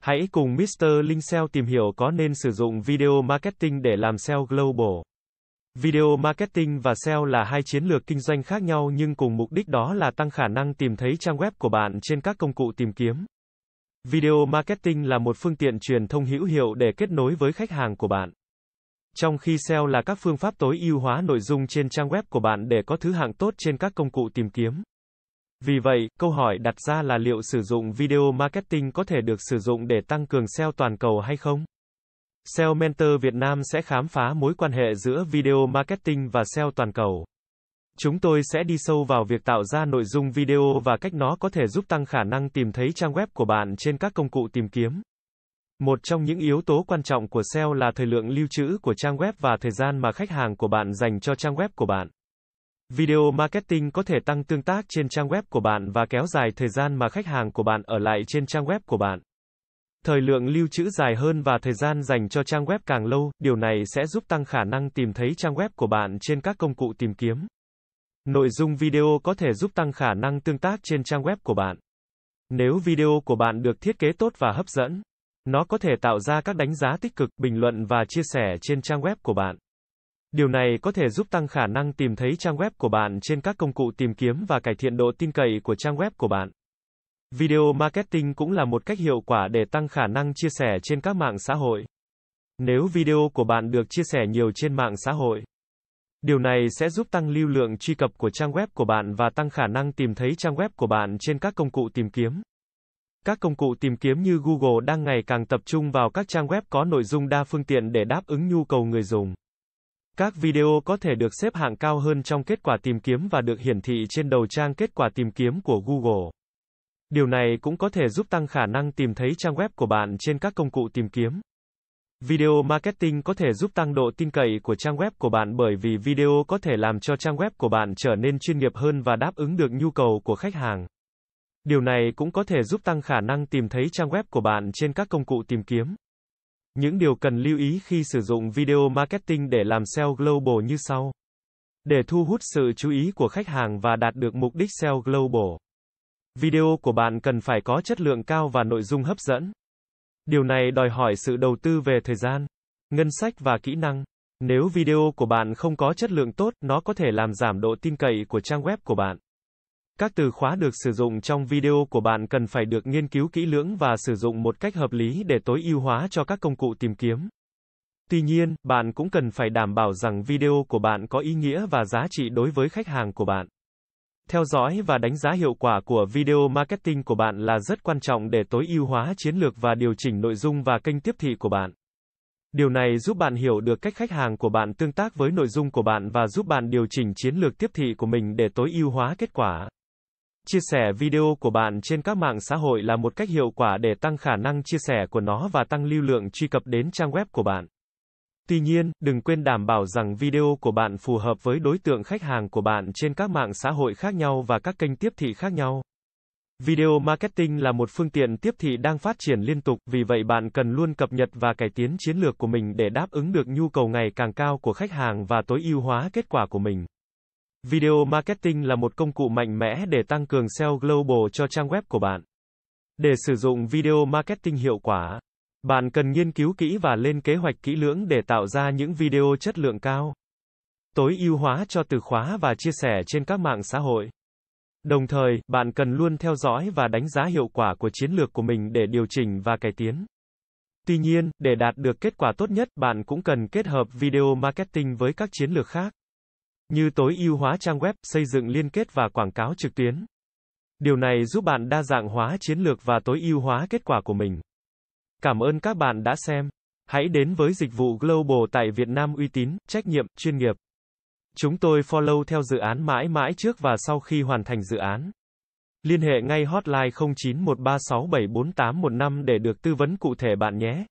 Hãy cùng Mr. Linh SEO tìm hiểu có nên sử dụng video marketing để làm SEO global. Video marketing và SEO là hai chiến lược kinh doanh khác nhau nhưng cùng mục đích đó là tăng khả năng tìm thấy trang web của bạn trên các công cụ tìm kiếm. Video marketing là một phương tiện truyền thông hữu hiệu để kết nối với khách hàng của bạn. Trong khi SEO là các phương pháp tối ưu hóa nội dung trên trang web của bạn để có thứ hạng tốt trên các công cụ tìm kiếm. Vì vậy, câu hỏi đặt ra là liệu sử dụng video marketing có thể được sử dụng để tăng cường SEO toàn cầu hay không? SEO Mentor Việt Nam sẽ khám phá mối quan hệ giữa video marketing và SEO toàn cầu. Chúng tôi sẽ đi sâu vào việc tạo ra nội dung video và cách nó có thể giúp tăng khả năng tìm thấy trang web của bạn trên các công cụ tìm kiếm. Một trong những yếu tố quan trọng của SEO là thời lượng lưu trữ của trang web và thời gian mà khách hàng của bạn dành cho trang web của bạn. Video marketing có thể tăng tương tác trên trang web của bạn và kéo dài thời gian mà khách hàng của bạn ở lại trên trang web của bạn. Thời lượng lưu trữ dài hơn và thời gian dành cho trang web càng lâu, điều này sẽ giúp tăng khả năng tìm thấy trang web của bạn trên các công cụ tìm kiếm. Nội dung video có thể giúp tăng khả năng tương tác trên trang web của bạn. Nếu video của bạn được thiết kế tốt và hấp dẫn, nó có thể tạo ra các đánh giá tích cực, bình luận và chia sẻ trên trang web của bạn. Điều này có thể giúp tăng khả năng tìm thấy trang web của bạn trên các công cụ tìm kiếm và cải thiện độ tin cậy của trang web của bạn. Video marketing cũng là một cách hiệu quả để tăng khả năng chia sẻ trên các mạng xã hội. Nếu video của bạn được chia sẻ nhiều trên mạng xã hội, điều này sẽ giúp tăng lưu lượng truy cập của trang web của bạn và tăng khả năng tìm thấy trang web của bạn trên các công cụ tìm kiếm. Các công cụ tìm kiếm như Google đang ngày càng tập trung vào các trang web có nội dung đa phương tiện để đáp ứng nhu cầu người dùng. Các video có thể được xếp hạng cao hơn trong kết quả tìm kiếm và được hiển thị trên đầu trang kết quả tìm kiếm của Google. Điều này cũng có thể giúp tăng khả năng tìm thấy trang web của bạn trên các công cụ tìm kiếm. Video marketing có thể giúp tăng độ tin cậy của trang web của bạn bởi vì video có thể làm cho trang web của bạn trở nên chuyên nghiệp hơn và đáp ứng được nhu cầu của khách hàng. Điều này cũng có thể giúp tăng khả năng tìm thấy trang web của bạn trên các công cụ tìm kiếm. Những điều cần lưu ý khi sử dụng video marketing để làm SEO global như sau. Để thu hút sự chú ý của khách hàng và đạt được mục đích SEO global, video của bạn cần phải có chất lượng cao và nội dung hấp dẫn. Điều này đòi hỏi sự đầu tư về thời gian, ngân sách và kỹ năng. Nếu video của bạn không có chất lượng tốt, nó có thể làm giảm độ tin cậy của trang web của bạn. Các từ khóa được sử dụng trong video của bạn cần phải được nghiên cứu kỹ lưỡng và sử dụng một cách hợp lý để tối ưu hóa cho các công cụ tìm kiếm. Tuy nhiên, bạn cũng cần phải đảm bảo rằng video của bạn có ý nghĩa và giá trị đối với khách hàng của bạn. Theo dõi và đánh giá hiệu quả của video marketing của bạn là rất quan trọng để tối ưu hóa chiến lược và điều chỉnh nội dung và kênh tiếp thị của bạn. Điều này giúp bạn hiểu được cách khách hàng của bạn tương tác với nội dung của bạn và giúp bạn điều chỉnh chiến lược tiếp thị của mình để tối ưu hóa kết quả. Chia sẻ video của bạn trên các mạng xã hội là một cách hiệu quả để tăng khả năng chia sẻ của nó và tăng lưu lượng truy cập đến trang web của bạn. Tuy nhiên, đừng quên đảm bảo rằng video của bạn phù hợp với đối tượng khách hàng của bạn trên các mạng xã hội khác nhau và các kênh tiếp thị khác nhau. Video marketing là một phương tiện tiếp thị đang phát triển liên tục, vì vậy bạn cần luôn cập nhật và cải tiến chiến lược của mình để đáp ứng được nhu cầu ngày càng cao của khách hàng và tối ưu hóa kết quả của mình. Video marketing là một công cụ mạnh mẽ để tăng cường SEO global cho trang web của bạn. Để sử dụng video marketing hiệu quả, bạn cần nghiên cứu kỹ và lên kế hoạch kỹ lưỡng để tạo ra những video chất lượng cao. Tối ưu hóa cho từ khóa và chia sẻ trên các mạng xã hội. Đồng thời, bạn cần luôn theo dõi và đánh giá hiệu quả của chiến lược của mình để điều chỉnh và cải tiến. Tuy nhiên, để đạt được kết quả tốt nhất, bạn cũng cần kết hợp video marketing với các chiến lược khác như tối ưu hóa trang web, xây dựng liên kết và quảng cáo trực tuyến. Điều này giúp bạn đa dạng hóa chiến lược và tối ưu hóa kết quả của mình. Cảm ơn các bạn đã xem. Hãy đến với dịch vụ Global tại Việt Nam uy tín, trách nhiệm, chuyên nghiệp. Chúng tôi follow theo dự án mãi mãi trước và sau khi hoàn thành dự án. Liên hệ ngay hotline 0913674815 để được tư vấn cụ thể bạn nhé.